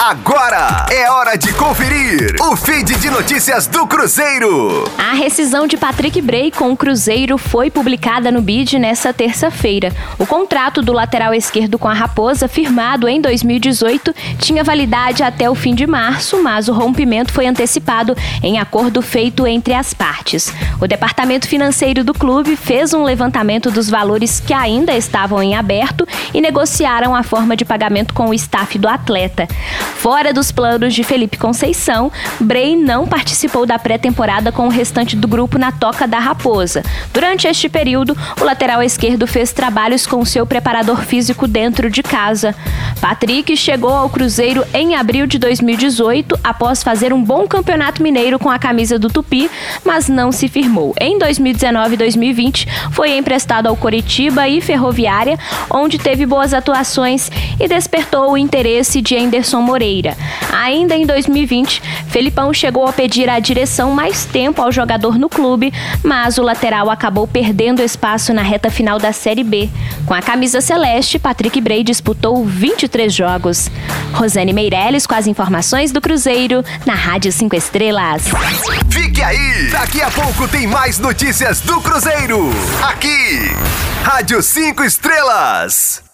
Agora é hora de conferir o feed de notícias do Cruzeiro. A rescisão de Patrick Bray com o Cruzeiro foi publicada no BID nesta terça-feira. O contrato do lateral esquerdo com a Raposa, firmado em 2018, tinha validade até o fim de março, mas o rompimento foi antecipado em acordo feito entre as partes. O departamento financeiro do clube fez um levantamento dos valores que ainda estavam em aberto e negociaram a forma de pagamento com o staff do atleta. Fora dos planos de Felipe Conceição, Bray não participou da pré-temporada com o restante do grupo na Toca da Raposa. Durante este período, o lateral esquerdo fez trabalhos com seu preparador físico dentro de casa. Patrick chegou ao Cruzeiro em abril de 2018 após fazer um bom campeonato mineiro com a camisa do Tupi, mas não se firmou. Em 2019 e 2020, foi emprestado ao Coritiba e Ferroviária, onde teve boas atuações e despertou o interesse de Anderson Moreira. Ainda em 2020, Felipão chegou a pedir à direção mais tempo ao jogador no clube, mas o lateral acabou perdendo espaço na reta final da Série B. Com a camisa celeste, Patrick Bray disputou 23 jogos. Rosane Meirelles com as informações do Cruzeiro na Rádio 5 Estrelas. Fique aí! Daqui a pouco tem mais notícias do Cruzeiro. Aqui, Rádio 5 Estrelas.